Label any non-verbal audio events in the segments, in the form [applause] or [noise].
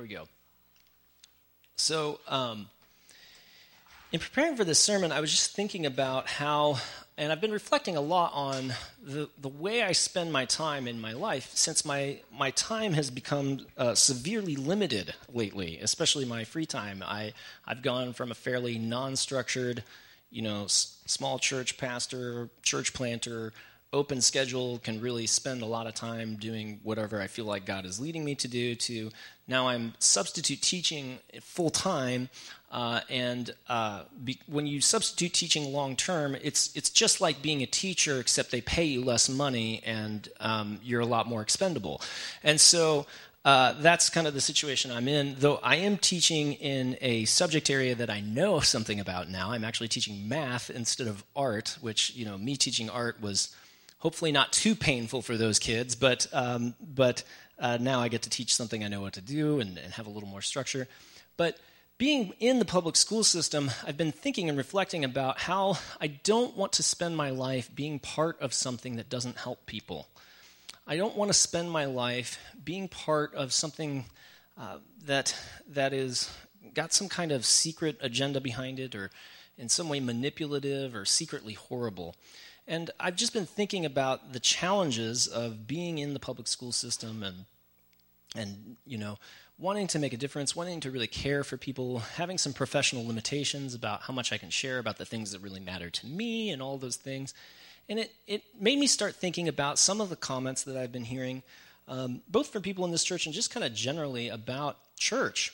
We go. So, um, in preparing for this sermon, I was just thinking about how, and I've been reflecting a lot on the, the way I spend my time in my life since my, my time has become uh, severely limited lately, especially my free time. I, I've gone from a fairly non structured, you know, s- small church pastor, church planter, open schedule can really spend a lot of time doing whatever I feel like God is leading me to do. To now, I'm substitute teaching full time, uh, and uh, be, when you substitute teaching long term, it's it's just like being a teacher, except they pay you less money and um, you're a lot more expendable. And so. Uh, that's kind of the situation I'm in, though I am teaching in a subject area that I know something about now. I'm actually teaching math instead of art, which, you know, me teaching art was hopefully not too painful for those kids, but, um, but uh, now I get to teach something I know what to do and, and have a little more structure. But being in the public school system, I've been thinking and reflecting about how I don't want to spend my life being part of something that doesn't help people. I don't want to spend my life being part of something uh, that that is got some kind of secret agenda behind it, or in some way manipulative or secretly horrible. And I've just been thinking about the challenges of being in the public school system and and you know wanting to make a difference, wanting to really care for people, having some professional limitations about how much I can share about the things that really matter to me and all those things. And it, it made me start thinking about some of the comments that I've been hearing, um, both from people in this church and just kind of generally about church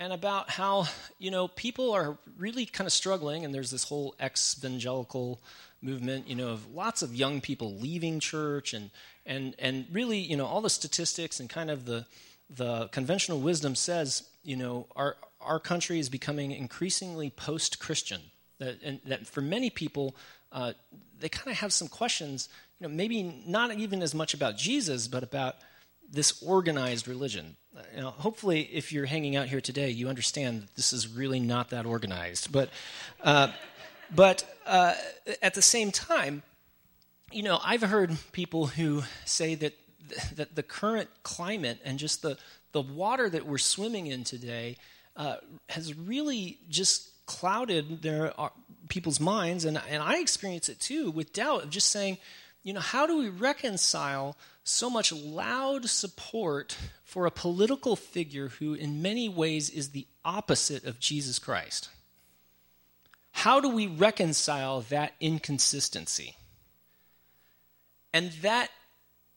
and about how, you know, people are really kind of struggling, and there's this whole ex evangelical movement, you know, of lots of young people leaving church and and and really, you know, all the statistics and kind of the the conventional wisdom says, you know, our our country is becoming increasingly post-Christian. That and that for many people, uh, they kind of have some questions. You know, maybe not even as much about Jesus, but about this organized religion. Know, hopefully, if you're hanging out here today, you understand that this is really not that organized. But uh, but uh, at the same time, you know, I've heard people who say that that the current climate and just the the water that we're swimming in today uh, has really just clouded their uh, people's minds, and and I experience it too with doubt of just saying, you know, how do we reconcile so much loud support for a political figure who, in many ways, is the opposite of Jesus Christ? How do we reconcile that inconsistency? And that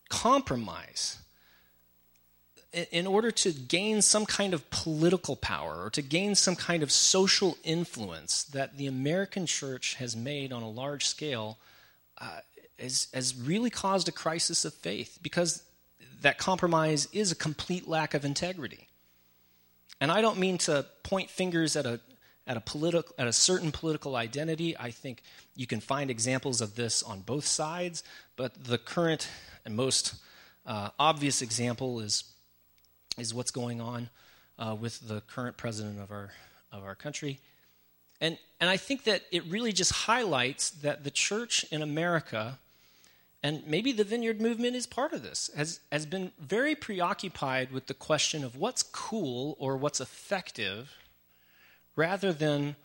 compromise, in order to gain some kind of political power or to gain some kind of social influence that the American church has made on a large scale, uh, has, has really caused a crisis of faith because that compromise is a complete lack of integrity. And I don't mean to point fingers at a at a, politi- at a certain political identity. I think you can find examples of this on both sides, but the current and most uh, obvious example is, is what's going on uh, with the current president of our, of our country. And, and I think that it really just highlights that the church in America, and maybe the vineyard movement is part of this, has, has been very preoccupied with the question of what's cool or what's effective rather than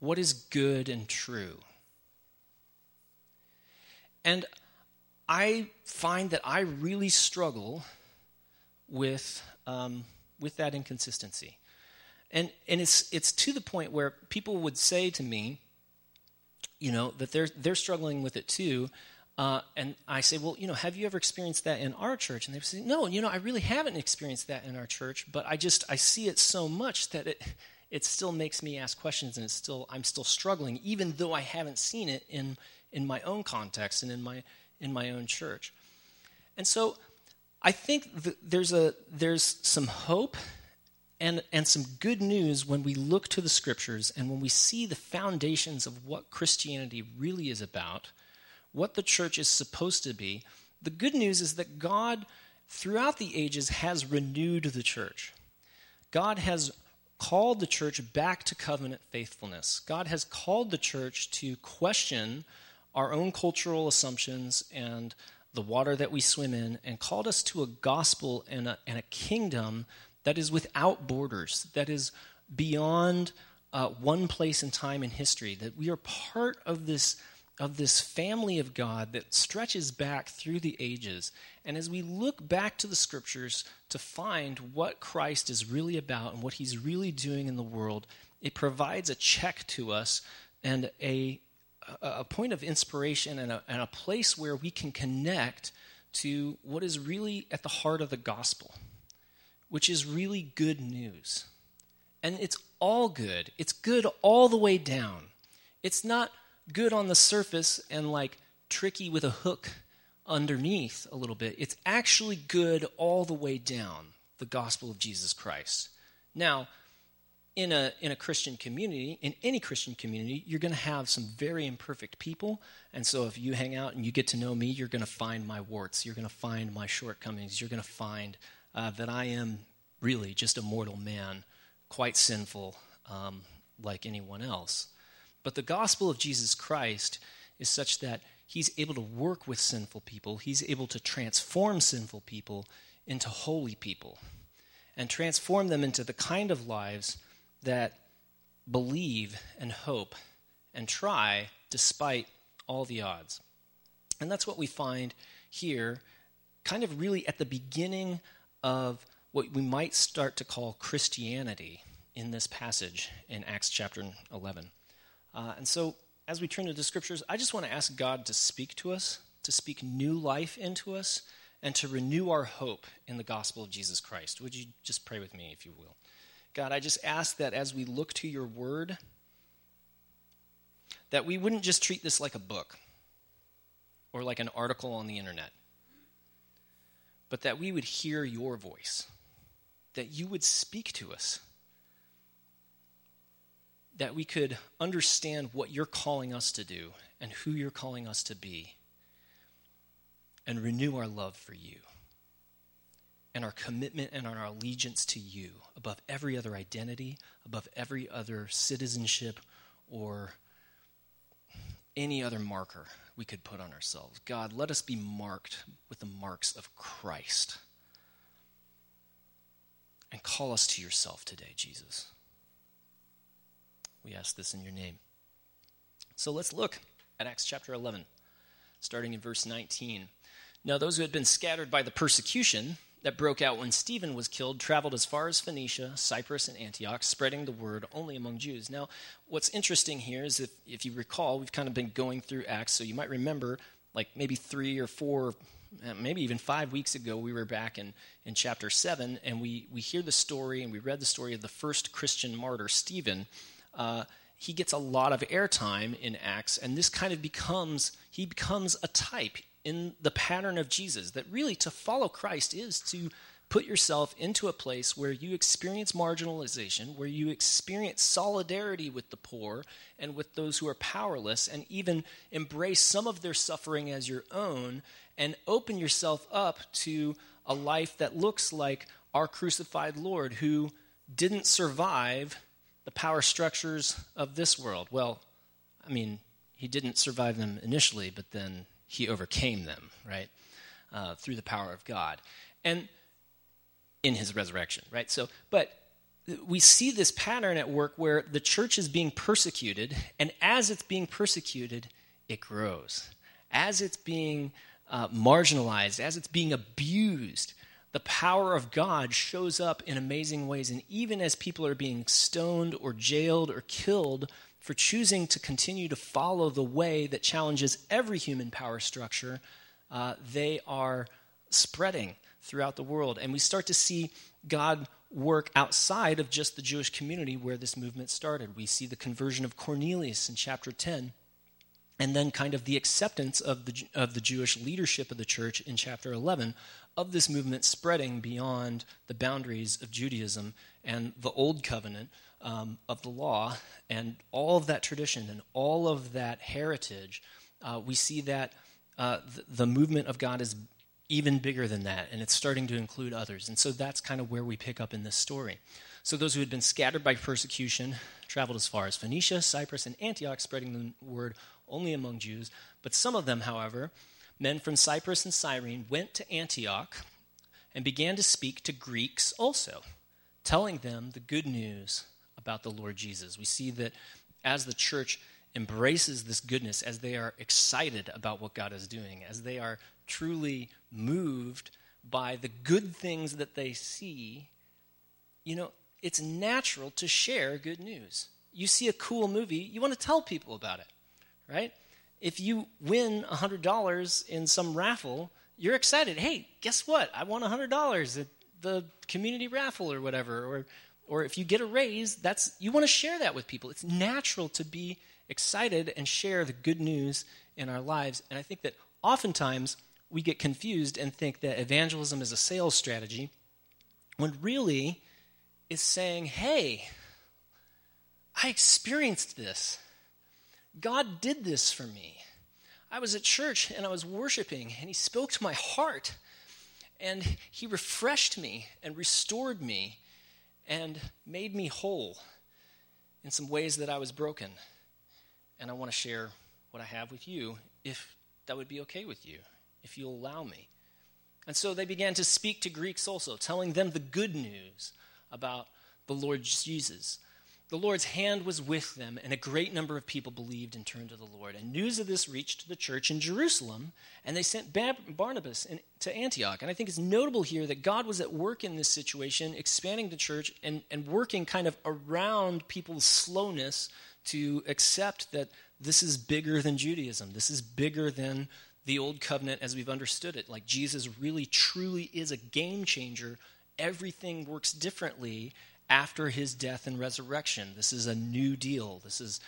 what is good and true. And I find that I really struggle with, um, with that inconsistency. And, and it's, it's to the point where people would say to me, you know, that they're, they're struggling with it too. Uh, and I say, well, you know, have you ever experienced that in our church? And they say, no, you know, I really haven't experienced that in our church, but I just, I see it so much that it, it still makes me ask questions and it's still I'm still struggling even though I haven't seen it in in my own context and in my in my own church. And so I think there's a there's some hope and and some good news when we look to the scriptures and when we see the foundations of what Christianity really is about, what the church is supposed to be. The good news is that God throughout the ages has renewed the church. God has called the church back to covenant faithfulness. God has called the church to question our own cultural assumptions and the water that we swim in, and called us to a gospel and a, and a kingdom that is without borders, that is beyond uh, one place in time in history, that we are part of this, of this family of God that stretches back through the ages. And as we look back to the scriptures to find what Christ is really about and what he's really doing in the world, it provides a check to us and a, a point of inspiration and a, and a place where we can connect to what is really at the heart of the gospel, which is really good news. And it's all good. It's good all the way down. It's not good on the surface and like tricky with a hook underneath a little bit. It's actually good all the way down, the gospel of Jesus Christ. Now, in a, in a Christian community, in any Christian community, you're going to have some very imperfect people. And so if you hang out and you get to know me, you're going to find my warts. You're going to find my shortcomings. You're going to find uh, that I am really just a mortal man, quite sinful, um, like anyone else. But the gospel of Jesus Christ is such that he's able to work with sinful people, he's able to transform sinful people into holy people and transform them into the kind of lives that believe and hope and try despite all the odds. And that's what we find here, kind of really at the beginning of what we might start to call Christianity in this passage in Acts chapter 11. Uh, and so, as we turn to the scriptures, I just want to ask God to speak to us, to speak new life into us, and to renew our hope in the gospel of Jesus Christ. Would you just pray with me, if you will? God, I just ask that as we look to your word, that we wouldn't just treat this like a book or like an article on the internet, but that we would hear your voice, that you would speak to us, that we could understand what you're calling us to do and who you're calling us to be, and renew our love for you and our commitment and our allegiance to you above every other identity, above every other citizenship, or any other marker we could put on ourselves. God, let us be marked with the marks of Christ. And call us to yourself today, Jesus. We ask this in your name. So let's look at Acts chapter 11, starting in verse 19. Now, those who had been scattered by the persecution, that broke out when Stephen was killed traveled as far as Phoenicia, Cyprus, and Antioch, spreading the word only among Jews. Now, what's interesting here is if, if you recall, we've kind of been going through Acts, so you might remember, like maybe three or four, uh, maybe even five weeks ago, we were back in, in chapter 7, and we, we hear the story and we read the story of the first Christian martyr, Stephen. Uh, he gets a lot of airtime in Acts, and this kind of becomes, he becomes a type in the pattern of Jesus that really to follow Christ is to put yourself into a place where you experience marginalization, where you experience solidarity with the poor and with those who are powerless, and even embrace some of their suffering as your own, and open yourself up to a life that looks like our crucified Lord who didn't survive the power structures of this world. Well, I mean, he didn't survive them initially, but then he overcame them, right? Uh, through the power of God. And in his resurrection, right? So, but we see this pattern at work where the church is being persecuted, and as it's being persecuted, it grows. As it's being uh, marginalized, as it's being abused, the power of God shows up in amazing ways. And even as people are being stoned or jailed or killed for choosing to continue to follow the way that challenges every human power structure, uh, they are spreading throughout the world. And we start to see God work outside of just the Jewish community where this movement started. We see the conversion of Cornelius in chapter 10, and then kind of the acceptance of the, of the Jewish leadership of the church in chapter 11 of this movement spreading beyond the boundaries of Judaism and the Old Covenant um, of the law and all of that tradition and all of that heritage, uh, we see that uh, th- the movement of God is even bigger than that, and it's starting to include others. And so that's kind of where we pick up in this story. So those who had been scattered by persecution traveled as far as Phoenicia, Cyprus, and Antioch, spreading the word only among Jews. But some of them, however, men from Cyprus and Cyrene, went to Antioch and began to speak to Greeks also. telling them the good news about the Lord Jesus. We see that as the church embraces this goodness, as they are excited about what God is doing, as they are truly moved by the good things that they see, you know, it's natural to share good news. You see a cool movie, you want to tell people about it, right? If you win $100 in some raffle, you're excited. Hey, guess what? I won $100 at the community raffle or whatever. Or, or if you get a raise, that's, you want to share that with people. It's natural to be excited and share the good news in our lives. And I think that oftentimes we get confused and think that evangelism is a sales strategy when really it's saying, hey, I experienced this. God did this for me. I was at church and I was worshiping, and He spoke to my heart, and He refreshed me and restored me and made me whole in some ways that I was broken. And I want to share what I have with you if that would be okay with you, if you'll allow me. And so they began to speak to Greeks also, telling them the good news about the Lord Jesus. The Lord's hand was with them, and a great number of people believed and turned to the Lord. And news of this reached the church in Jerusalem, and they sent Barnabas to Antioch. And I think it's notable here that God was at work in this situation, expanding the church and, and working kind of around people's slowness to accept that this is bigger than Judaism. This is bigger than the old covenant as we've understood it. Like Jesus really, truly is a game changer. Everything works differently after his death and resurrection. This is a new deal. This is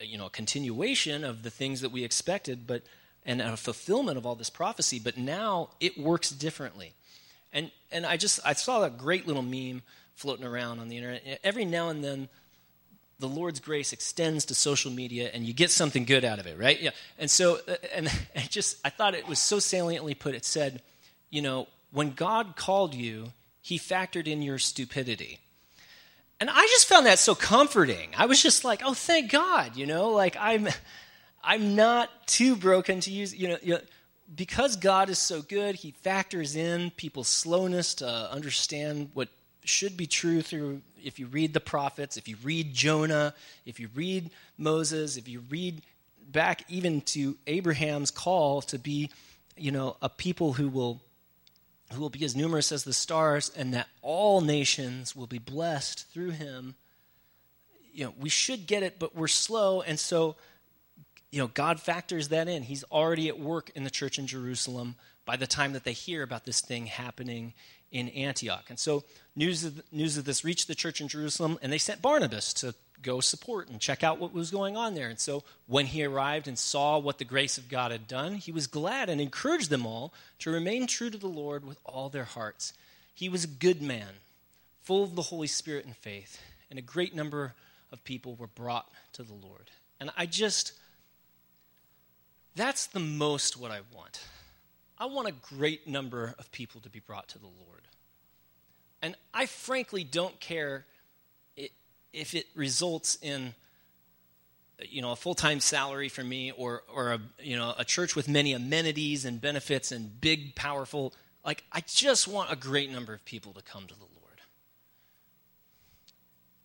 you know a continuation of the things that we expected, but and a fulfillment of all this prophecy. But now it works differently. And and I just I saw a great little meme floating around on the internet. Every now and then the Lord's grace extends to social media and you get something good out of it, right? Yeah. And so, and I just, I thought it was so saliently put. It said, you know, when God called you, he factored in your stupidity. And I just found that so comforting. I was just like, oh, thank God, you know, like I'm, I'm not too broken to use, you know, you know because God is so good, he factors in people's slowness to understand what should be true through if you read the prophets, if you read Jonah, if you read Moses, if you read back even to Abraham's call to be, you know, a people who will who will be as numerous as the stars, and that all nations will be blessed through him. You know, we should get it, but we're slow, and so you know, God factors that in. He's already at work in the church in Jerusalem by the time that they hear about this thing happening in Antioch. And so news of, news of this reached the church in Jerusalem, and they sent Barnabas to go support and check out what was going on there. And so when he arrived and saw what the grace of God had done, he was glad and encouraged them all to remain true to the Lord with all their hearts. He was a good man, full of the Holy Spirit and faith, and a great number of people were brought to the Lord. And I just, that's the most what I want. I want a great number of people to be brought to the Lord. And I frankly don't care if it results in you know a full-time salary for me or or a you know a church with many amenities and benefits and big powerful like I just want a great number of people to come to the Lord.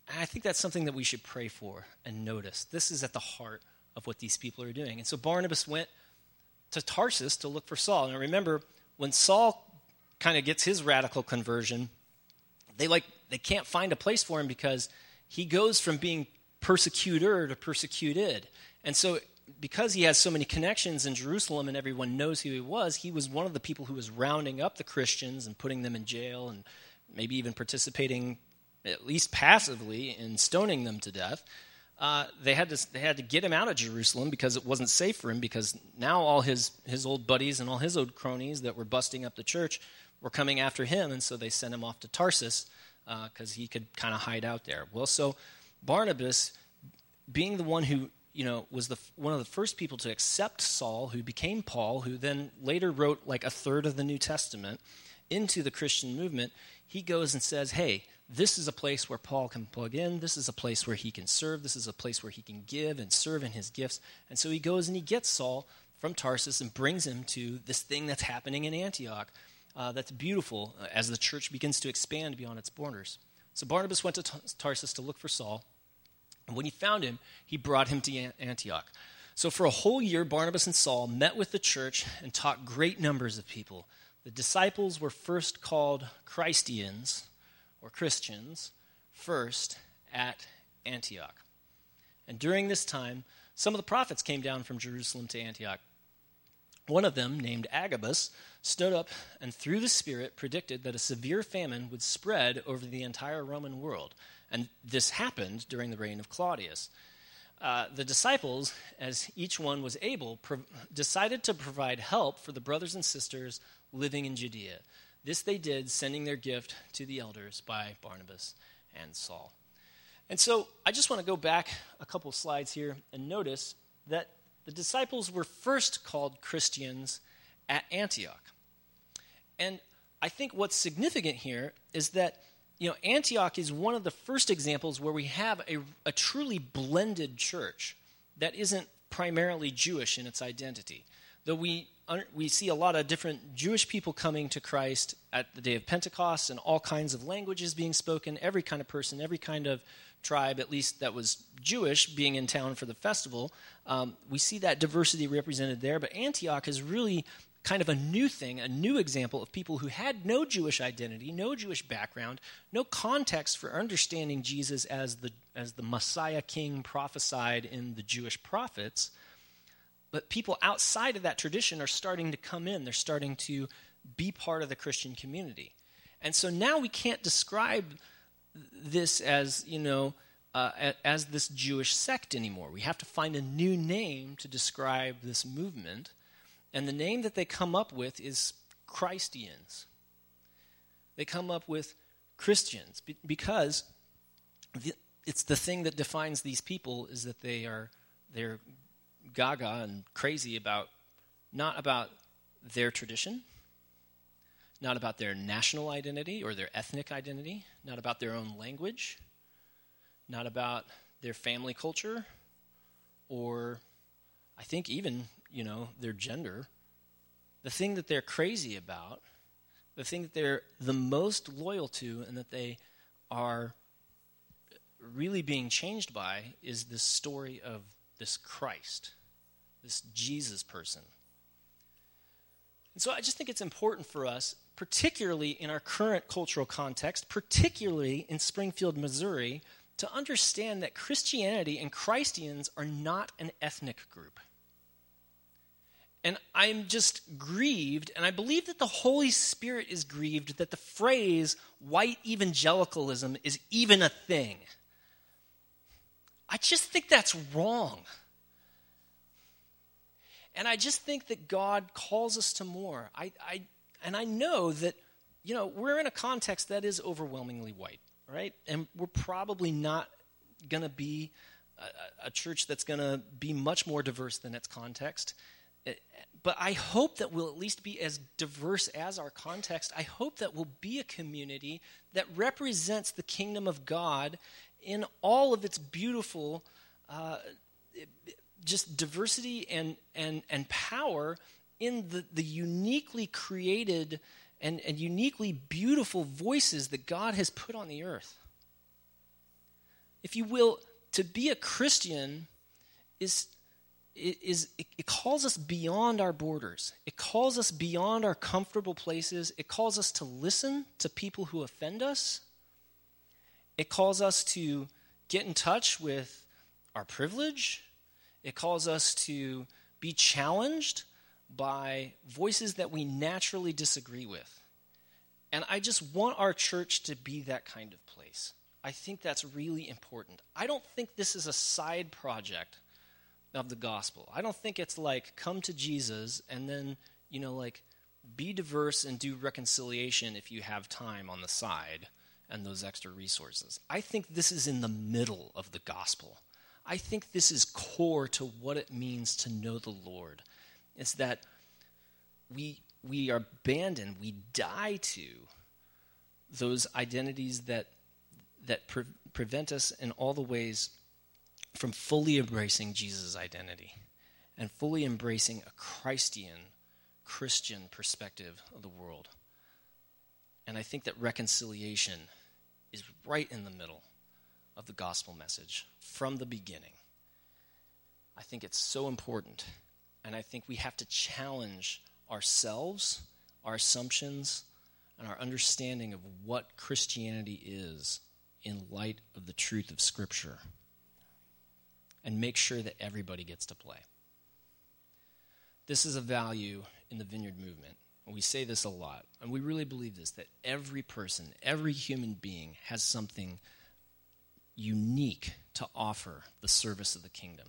And I think that's something that we should pray for and notice. This is at the heart of what these people are doing. And so Barnabas went to Tarsus to look for Saul. And remember, when Saul kind of gets his radical conversion, they like they can't find a place for him because he goes from being persecutor to persecuted. And so because he has so many connections in Jerusalem and everyone knows who he was, he was one of the people who was rounding up the Christians and putting them in jail and maybe even participating at least passively in stoning them to death uh, they had to they had to get him out of Jerusalem because it wasn't safe for him because now all his his old buddies and all his old cronies that were busting up the church were coming after him, and so they sent him off to Tarsus because uh, he could kind of hide out there. Well, so Barnabas, being the one who you know was the one of the first people to accept Saul, who became Paul, who then later wrote like a third of the New Testament into the Christian movement, he goes and says, "Hey." this is a place where Paul can plug in. This is a place where he can serve. This is a place where he can give and serve in his gifts. And so he goes and he gets Saul from Tarsus and brings him to this thing that's happening in Antioch. Uh, that's beautiful uh, as the church begins to expand beyond its borders. So Barnabas went to Tarsus to look for Saul. And when he found him, he brought him to Antioch. So for a whole year, Barnabas and Saul met with the church and taught great numbers of people. The disciples were first called Christians, or Christians, first at Antioch. And during this time, some of the prophets came down from Jerusalem to Antioch. One of them, named Agabus, stood up and through the Spirit predicted that a severe famine would spread over the entire Roman world. And this happened during the reign of Claudius. Uh, the disciples, as each one was able, pro- decided to provide help for the brothers and sisters living in Judea. This they did, sending their gift to the elders by Barnabas and Saul. And so I just want to go back a couple slides here and notice that the disciples were first called Christians at Antioch. And I think what's significant here is that you know, Antioch is one of the first examples where we have a, a truly blended church that isn't primarily Jewish in its identity. Though we, we see a lot of different Jewish people coming to Christ at the day of Pentecost and all kinds of languages being spoken, every kind of person, every kind of tribe, at least that was Jewish, being in town for the festival. Um, we see that diversity represented there, but Antioch is really kind of a new thing, a new example of people who had no Jewish identity, no Jewish background, no context for understanding Jesus as the, as the Messiah king prophesied in the Jewish prophets. But people outside of that tradition are starting to come in. They're starting to be part of the Christian community. And so now we can't describe this as, you know, uh, as this Jewish sect anymore. We have to find a new name to describe this movement and the name that they come up with is Christians. They come up with Christians because it's the thing that defines these people is that they are they're gaga and crazy about not about their tradition, not about their national identity or their ethnic identity, not about their own language, not about their family culture, or I think even you know, their gender, the thing that they're crazy about, the thing that they're the most loyal to and that they are really being changed by is this story of this Christ, this Jesus person. And so I just think it's important for us, particularly in our current cultural context, particularly in Springfield, Missouri, to understand that Christianity and Christians are not an ethnic group. And I'm just grieved, and I believe that the Holy Spirit is grieved that the phrase white evangelicalism is even a thing. I just think that's wrong. And I just think that God calls us to more. I, I, and I know that, you know, we're in a context that is overwhelmingly white, right? And we're probably not going to be a, a church that's going to be much more diverse than its context but I hope that we'll at least be as diverse as our context. I hope that we'll be a community that represents the kingdom of God in all of its beautiful, uh, just diversity and, and, and power in the, the uniquely created and, and uniquely beautiful voices that God has put on the earth. If you will, to be a Christian is it, is, it, it calls us beyond our borders. It calls us beyond our comfortable places. It calls us to listen to people who offend us. It calls us to get in touch with our privilege. It calls us to be challenged by voices that we naturally disagree with. And I just want our church to be that kind of place. I think that's really important. I don't think this is a side project of the gospel. I don't think it's like come to Jesus and then, you know, like be diverse and do reconciliation if you have time on the side and those extra resources. I think this is in the middle of the gospel. I think this is core to what it means to know the Lord. It's that we we are abandoned, we die to those identities that that pre- prevent us in all the ways from fully embracing Jesus' identity and fully embracing a Christian, Christian perspective of the world. And I think that reconciliation is right in the middle of the gospel message from the beginning. I think it's so important. And I think we have to challenge ourselves, our assumptions, and our understanding of what Christianity is in light of the truth of Scripture. And make sure that everybody gets to play. This is a value in the vineyard movement. And we say this a lot. And we really believe this that every person, every human being has something unique to offer the service of the kingdom.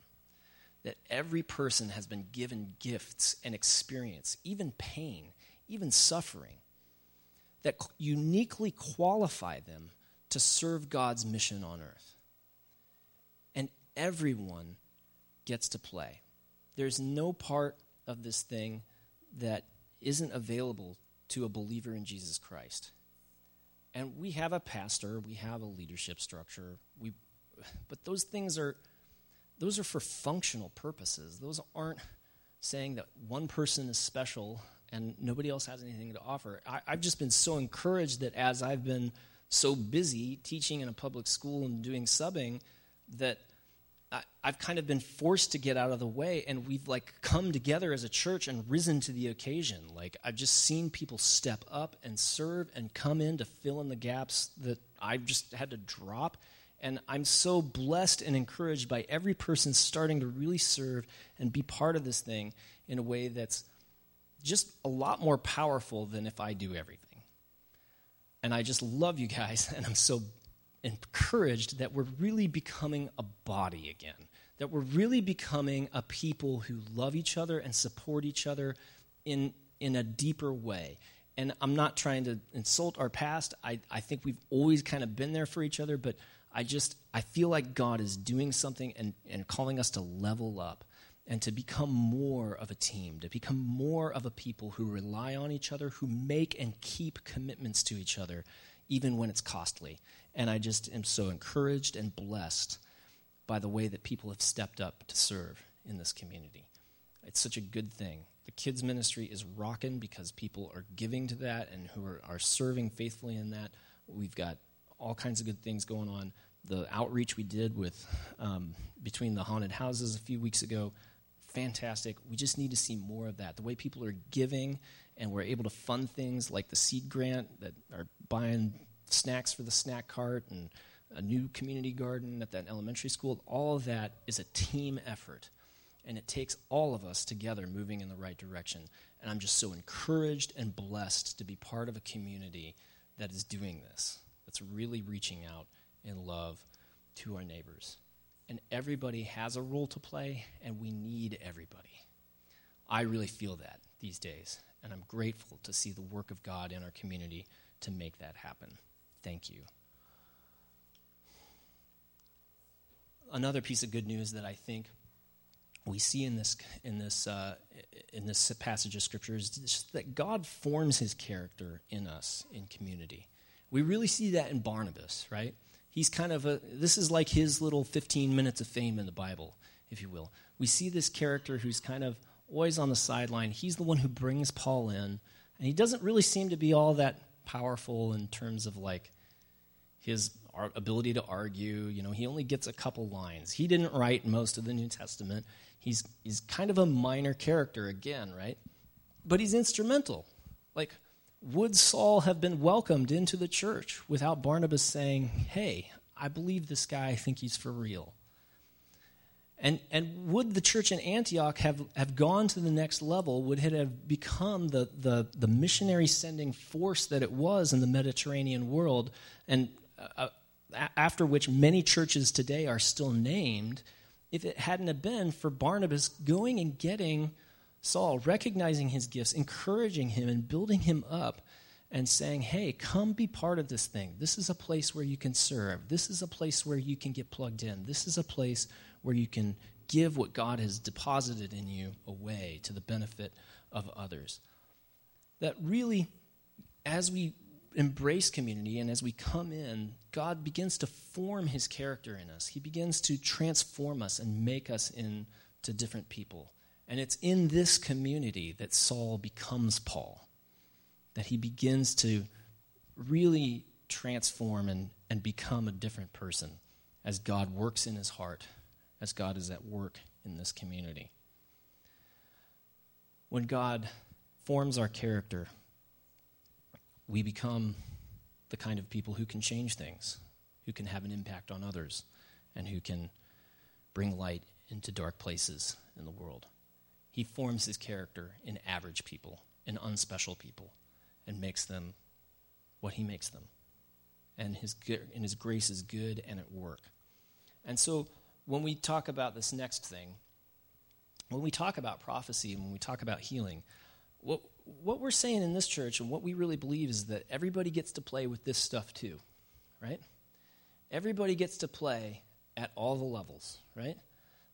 That every person has been given gifts and experience, even pain, even suffering, that uniquely qualify them to serve God's mission on earth. Everyone gets to play. There's no part of this thing that isn't available to a believer in Jesus Christ. And we have a pastor, we have a leadership structure, we, but those things are those are for functional purposes. Those aren't saying that one person is special and nobody else has anything to offer. I, I've just been so encouraged that as I've been so busy teaching in a public school and doing subbing, that I, have kind of been forced to get out of the way, and we've like come together as a church and risen to the occasion. Like I've just seen people step up and serve and come in to fill in the gaps that I've just had to drop. And I'm so blessed and encouraged by every person starting to really serve and be part of this thing in a way that's just a lot more powerful than if I do everything. And I just love you guys, [laughs] and I'm so encouraged that we're really becoming a body again, that we're really becoming a people who love each other and support each other in, in a deeper way. And I'm not trying to insult our past. I, I think we've always kind of been there for each other, but I just I feel like God is doing something and, and calling us to level up and to become more of a team, to become more of a people who rely on each other, who make and keep commitments to each other, even when it's costly. And I just am so encouraged and blessed by the way that people have stepped up to serve in this community. It's such a good thing. The kids' ministry is rocking because people are giving to that and who are, are serving faithfully in that. We've got all kinds of good things going on. The outreach we did with um, between the haunted houses a few weeks ago, fantastic. We just need to see more of that. The way people are giving and we're able to fund things like the seed grant that are buying snacks for the snack cart and a new community garden at that elementary school. All of that is a team effort. And it takes all of us together moving in the right direction. And I'm just so encouraged and blessed to be part of a community that is doing this, that's really reaching out in love to our neighbors. And everybody has a role to play, and we need everybody. I really feel that these days, and I'm grateful to see the work of God in our community to make that happen. Thank you. Another piece of good news that I think we see in this in this uh, in this passage of scripture is that God forms His character in us in community. We really see that in Barnabas, right? He's kind of a this is like his little 15 minutes of fame in the Bible, if you will. We see this character who's kind of always on the sideline. He's the one who brings Paul in, and he doesn't really seem to be all that powerful in terms of like his ability to argue. You know, he only gets a couple lines. He didn't write most of the New Testament. He's, he's kind of a minor character again, right? But he's instrumental. Like, would Saul have been welcomed into the church without Barnabas saying, hey, I believe this guy, I think he's for real? And, and would the church in Antioch have, have gone to the next level? Would it have become the, the, the missionary sending force that it was in the Mediterranean world, and uh, after which many churches today are still named, if it hadn't have been for Barnabas going and getting Saul, recognizing his gifts, encouraging him, and building him up, and saying, Hey, come be part of this thing. This is a place where you can serve. This is a place where you can get plugged in. This is a place where you can give what God has deposited in you away to the benefit of others. That really, as we embrace community and as we come in, God begins to form his character in us. He begins to transform us and make us into different people. And it's in this community that Saul becomes Paul, that he begins to really transform and, and become a different person as God works in his heart, as God is at work in this community. When God forms our character, we become the kind of people who can change things, who can have an impact on others, and who can bring light into dark places in the world. He forms his character in average people, in unspecial people, and makes them what he makes them. And his, and his grace is good and at work. And so when we talk about this next thing, when we talk about prophecy and when we talk about healing, what, what we're saying in this church and what we really believe is that everybody gets to play with this stuff too, right? Everybody gets to play at all the levels, right?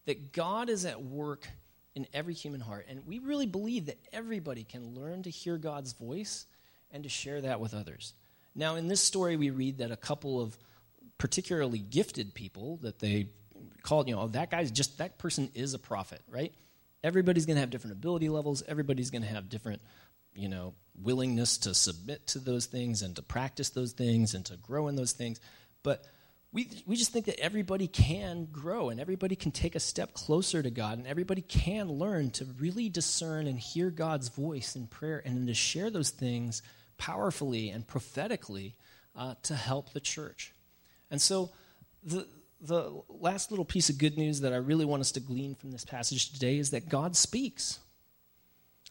That God is at work in every human heart. And we really believe that everybody can learn to hear God's voice and to share that with others. Now, in this story, we read that a couple of particularly gifted people that they called, you know, oh, that guy's just, that person is a prophet, right? Everybody's going to have different ability levels. Everybody's going to have different, you know, willingness to submit to those things and to practice those things and to grow in those things. But we, we just think that everybody can grow and everybody can take a step closer to God and everybody can learn to really discern and hear God's voice in prayer and then to share those things powerfully and prophetically uh, to help the church. And so the, the last little piece of good news that I really want us to glean from this passage today is that God speaks.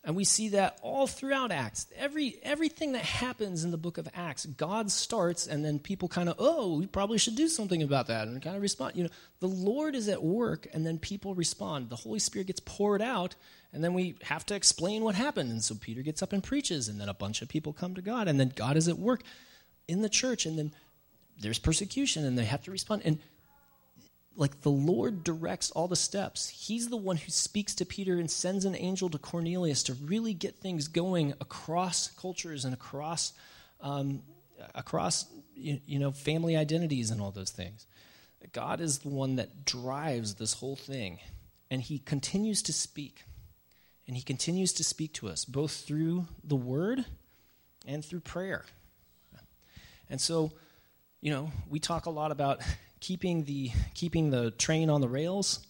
And we see that all throughout Acts. Every, everything that happens in the book of Acts, God starts, and then people kind of, oh, we probably should do something about that, and kind of respond. You know, the Lord is at work, and then people respond. The Holy Spirit gets poured out, and then we have to explain what happened. And so Peter gets up and preaches, and then a bunch of people come to God, and then God is at work in the church, and then there's persecution, and they have to respond. And like the Lord directs all the steps. He's the one who speaks to Peter and sends an angel to Cornelius to really get things going across cultures and across um, across you, you know family identities and all those things. God is the one that drives this whole thing, and He continues to speak, and He continues to speak to us both through the Word and through prayer. And so, you know, we talk a lot about keeping the, keeping the train on the rails,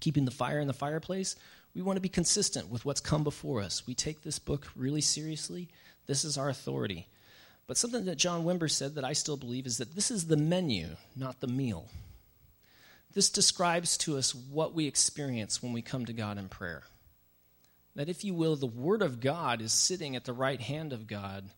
keeping the fire in the fireplace, we want to be consistent with what's come before us. We take this book really seriously. This is our authority. But something that John Wimber said that I still believe is that this is the menu, not the meal. This describes to us what we experience when we come to God in prayer. That, if you will, the Word of God is sitting at the right hand of God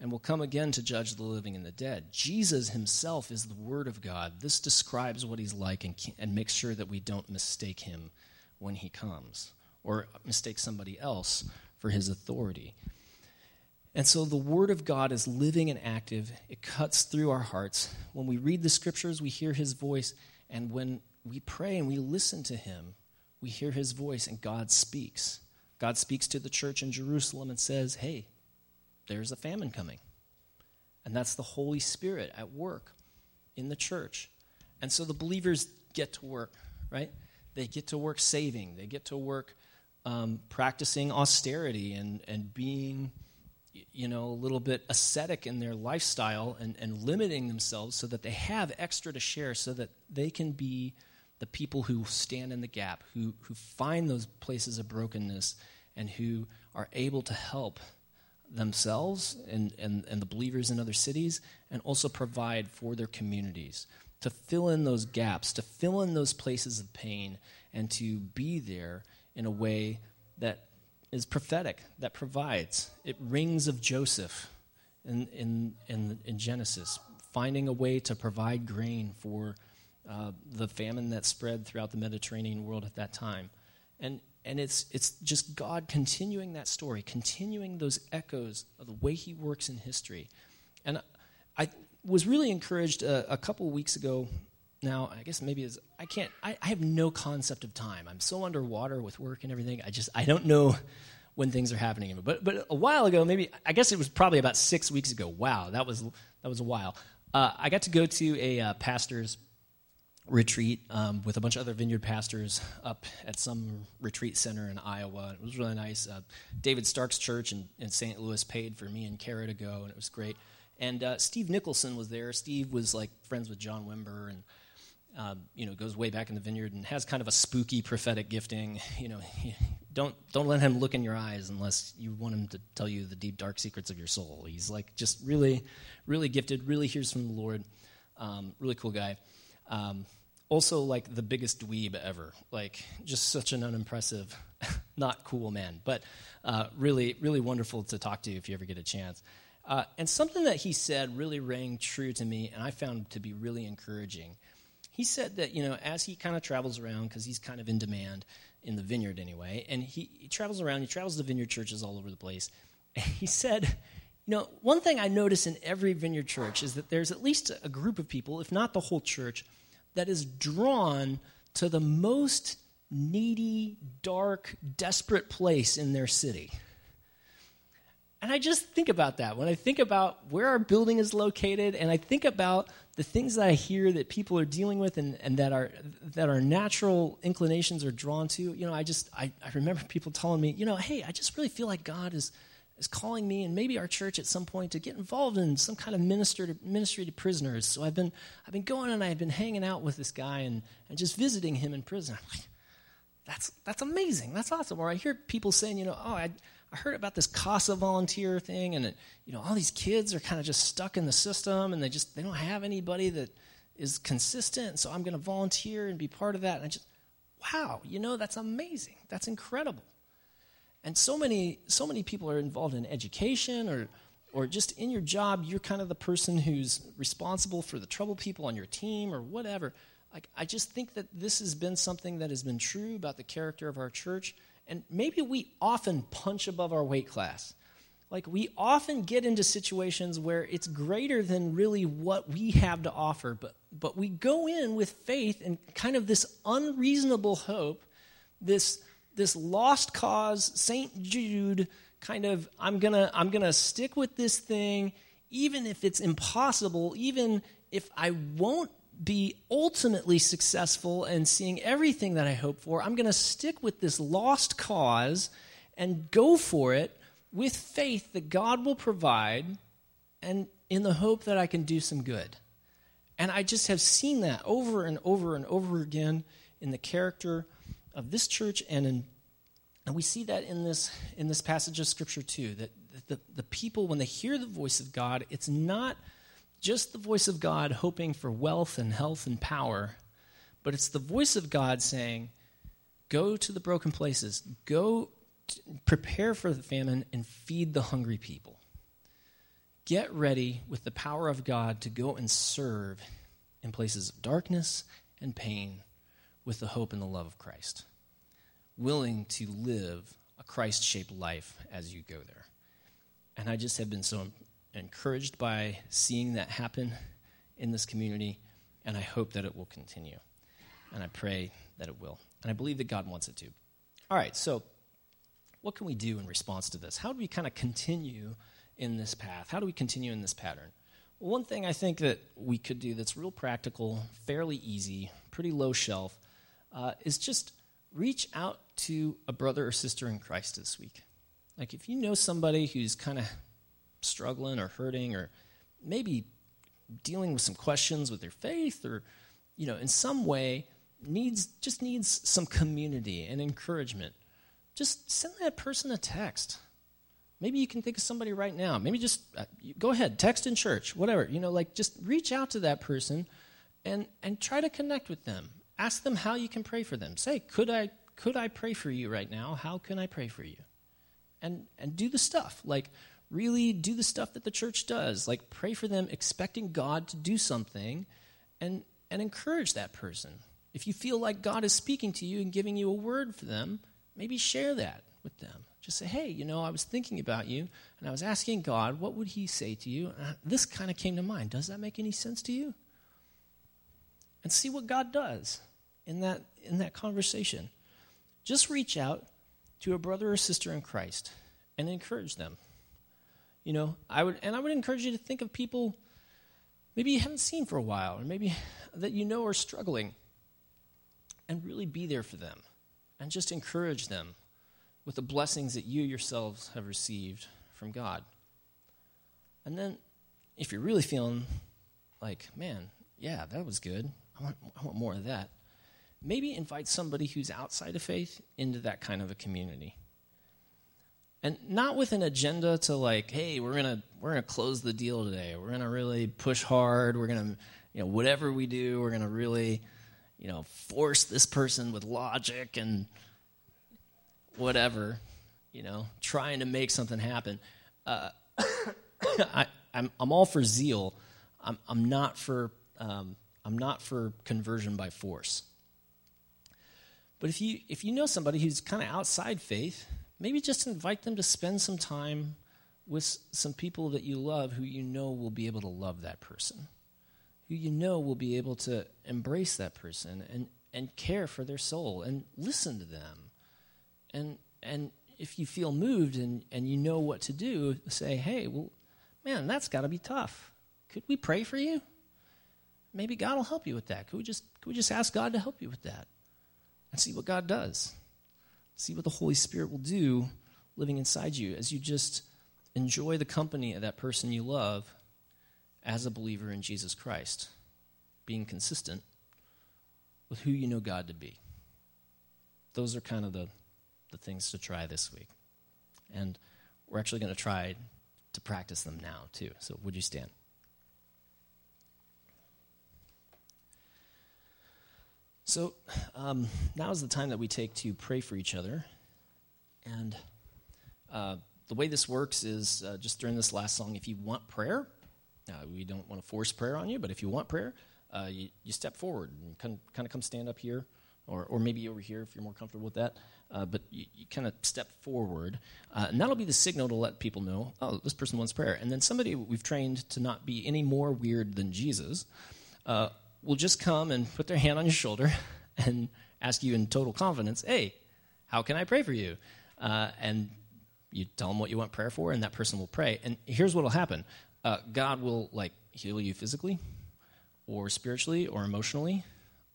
and will come again to judge the living and the dead. Jesus himself is the Word of God. This describes what he's like and, and makes sure that we don't mistake him when he comes or mistake somebody else for his authority. And so the Word of God is living and active. It cuts through our hearts. When we read the Scriptures, we hear His voice. And when we pray and we listen to Him, we hear His voice and God speaks. God speaks to the church in Jerusalem and says, Hey, there's a famine coming. And that's the Holy Spirit at work in the church. And so the believers get to work, right? They get to work saving, they get to work um, practicing austerity and, and being, you know, a little bit ascetic in their lifestyle and, and limiting themselves so that they have extra to share so that they can be the people who stand in the gap, who, who find those places of brokenness, and who are able to help themselves and, and, and the believers in other cities, and also provide for their communities to fill in those gaps, to fill in those places of pain, and to be there in a way that is prophetic, that provides. It rings of Joseph in, in, in, in Genesis, finding a way to provide grain for uh, the famine that spread throughout the Mediterranean world at that time. And and it's, it's just God continuing that story, continuing those echoes of the way He works in history. And I was really encouraged a, a couple weeks ago. Now, I guess maybe as I can't, I, I have no concept of time. I'm so underwater with work and everything. I just, I don't know when things are happening. But, but a while ago, maybe, I guess it was probably about six weeks ago. Wow, that was, that was a while. Uh, I got to go to a uh, pastor's retreat um, with a bunch of other vineyard pastors up at some retreat center in Iowa. It was really nice. Uh, David Stark's church in, in St. Louis paid for me and Kara to go, and it was great. And uh, Steve Nicholson was there. Steve was like friends with John Wimber and um, you know, goes way back in the vineyard and has kind of a spooky prophetic gifting. [laughs] You know, don't don't let him look in your eyes unless you want him to tell you the deep dark secrets of your soul. He's like just really, really gifted. Really hears from the Lord. Um, really cool guy. Um, also, like the biggest dweeb ever. Like just such an unimpressive, [laughs] not cool man, but uh, really, really wonderful to talk to if you ever get a chance. Uh, and something that he said really rang true to me, and I found to be really encouraging he said that, you know, as he kind of travels around, because he's kind of in demand in the vineyard anyway, and he, he travels around, he travels to vineyard churches all over the place. [laughs] And he said, you know, one thing I notice in every vineyard church is that there's at least a group of people, if not the whole church, that is drawn to the most needy, dark, desperate place in their city. And I just think about that when I think about where our building is located, and I think about the things that I hear that people are dealing with and, and that our that our natural inclinations are drawn to, you know, I just I, I remember people telling me, you know, hey, I just really feel like God is is calling me and maybe our church at some point to get involved in some kind of minister to, ministry to prisoners. So I've been I've been going and I've been hanging out with this guy and, and just visiting him in prison. I'm like, that's that's amazing. That's awesome. Or I hear people saying, you know, oh, I I heard about this CASA volunteer thing, and it, you know, all these kids are kind of just stuck in the system, and they just they don't have anybody that is consistent. So I'm going to volunteer and be part of that. And I just, wow, you know, that's amazing. That's incredible. And so many so many people are involved in education or or just in your job, you're kind of the person who's responsible for the trouble people on your team or whatever. Like, I just think that this has been something that has been true about the character of our church and maybe we often punch above our weight class. Like we often get into situations where it's greater than really what we have to offer, but, but we go in with faith and kind of this unreasonable hope, this, this lost cause, St. Jude kind of, I'm gonna, I'm gonna stick with this thing, even if it's impossible, even if I won't be ultimately successful and seeing everything that I hope for. I'm going to stick with this lost cause and go for it with faith that God will provide and in the hope that I can do some good. And I just have seen that over and over and over again in the character of this church and in and we see that in this in this passage of scripture too that the, the people when they hear the voice of God it's not just the voice of God hoping for wealth and health and power, but it's the voice of God saying, Go to the broken places, go prepare for the famine, and feed the hungry people. Get ready with the power of God to go and serve in places of darkness and pain with the hope and the love of Christ. Willing to live a Christ shaped life as you go there. And I just have been so encouraged by seeing that happen in this community, and I hope that it will continue. And I pray that it will. And I believe that God wants it to. All right, so what can we do in response to this? How do we kind of continue in this path? How do we continue in this pattern? One thing I think that we could do that's real practical, fairly easy, pretty low shelf, uh, is just reach out to a brother or sister in Christ this week. Like if you know somebody who's kind of struggling or hurting or maybe dealing with some questions with their faith or you know in some way needs just needs some community and encouragement just send that person a text. Maybe you can think of somebody right now. Maybe just uh, go ahead text in church whatever you know like just reach out to that person and and try to connect with them ask them how you can pray for them say could i could i pray for you right now how can i pray for you and and do the stuff like really do the stuff that the church does, like pray for them, expecting God to do something, and, and encourage that person. If you feel like God is speaking to you and giving you a word for them, maybe share that with them. Just say, hey, you know, I was thinking about you, and I was asking God, what would He say to you? And this kind of came to mind. Does that make any sense to you? And see what God does in that, in that conversation. Just reach out to a brother or sister in Christ and encourage them. You know, I would, and I would encourage you to think of people maybe you haven't seen for a while, or maybe that you know are struggling, and really be there for them, and just encourage them with the blessings that you yourselves have received from God. And then if you're really feeling like, man, yeah, that was good, I want, I want more of that, maybe invite somebody who's outside of faith into that kind of a community. And not with an agenda to like, hey, we're gonna we're gonna close the deal today. We're gonna really push hard. We're gonna, you know, whatever we do, we're gonna really, you know, force this person with logic and whatever, you know, trying to make something happen. Uh, [coughs] I, I'm, I'm all for zeal. I'm, I'm not for um, I'm not for conversion by force. But if you if you know somebody who's kind of outside faith, maybe just invite them to spend some time with some people that you love who you know will be able to love that person, who you know will be able to embrace that person and, and care for their soul and listen to them. And and if you feel moved and, and you know what to do, say, hey, well, man, that's got to be tough. Could we pray for you? Maybe God will help you with that. Could we just could we just ask God to help you with that? And see what God does. See what the Holy Spirit will do living inside you as you just enjoy the company of that person you love as a believer in Jesus Christ, being consistent with who you know God to be. Those are kind of the, the things to try this week. And we're actually going to try to practice them now, too. So, would you stand? So, um, now is the time that we take to pray for each other. And uh, the way this works is uh, just during this last song, if you want prayer, uh, we don't want to force prayer on you, but if you want prayer, uh, you, you, step forward and kind of, come stand up here, or, or maybe over here if you're more comfortable with that. Uh, but you, you kind of step forward, uh, and that'll be the signal to let people know, oh, this person wants prayer. And then somebody we've trained to not be any more weird than Jesus will just come and put their hand on your shoulder [laughs] and ask you in total confidence, hey, how can I pray for you? Uh, and you tell them what you want prayer for, and that person will pray. And here's what will happen uh, God will like heal you physically, or spiritually, or emotionally,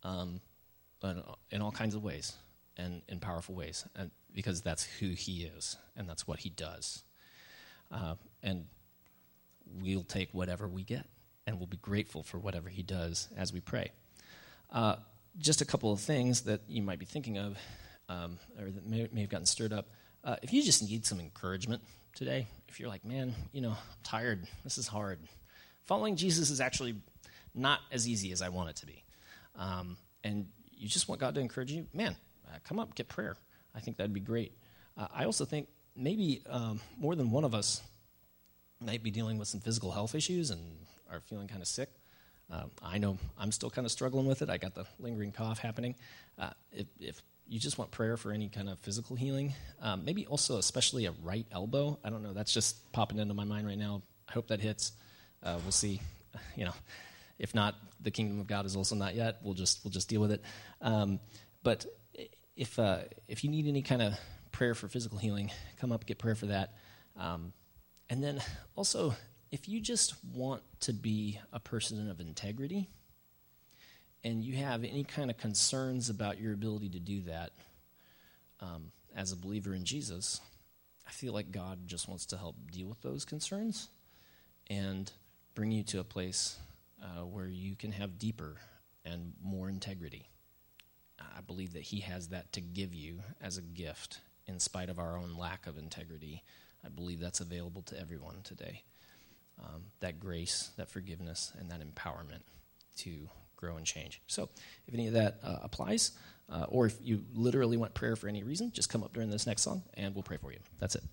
um, in all kinds of ways and in powerful ways, and because that's who He is and that's what He does. Uh, and we'll take whatever we get, and we'll be grateful for whatever He does as we pray. Uh, just a couple of things that you might be thinking of, um, or that may, may, have gotten stirred up. Uh, if you just need some encouragement today, if you're like, man, you know, I'm tired, this is hard. Following Jesus is actually not as easy as I want it to be. Um, and you just want God to encourage you, man, uh, come up, get prayer. I think that'd be great. Uh, I also think maybe um, more than one of us might be dealing with some physical health issues and are feeling kind of sick. Uh, I know I'm still kind of struggling with it. I got the lingering cough happening. Uh, if, if, you just want prayer for any kind of physical healing, um, maybe also especially a right elbow. I don't know. That's just popping into my mind right now. I hope that hits. Uh, we'll see. [laughs] You know, if not, the kingdom of God is also not yet. We'll just we'll just deal with it. Um, but if uh, if you need any kind of prayer for physical healing, come up get prayer for that. Um, and then also if you just want to be a person of integrity and you have any kind of concerns about your ability to do that um, as a believer in Jesus, I feel like God just wants to help deal with those concerns and bring you to a place uh, where you can have deeper and more integrity. I believe that He has that to give you as a gift in spite of our own lack of integrity. I believe that's available to everyone today um, that grace, that forgiveness, and that empowerment to grow and change. So, if any of that uh, applies, uh, or if you literally want prayer for any reason, just come up during this next song and we'll pray for you. That's it.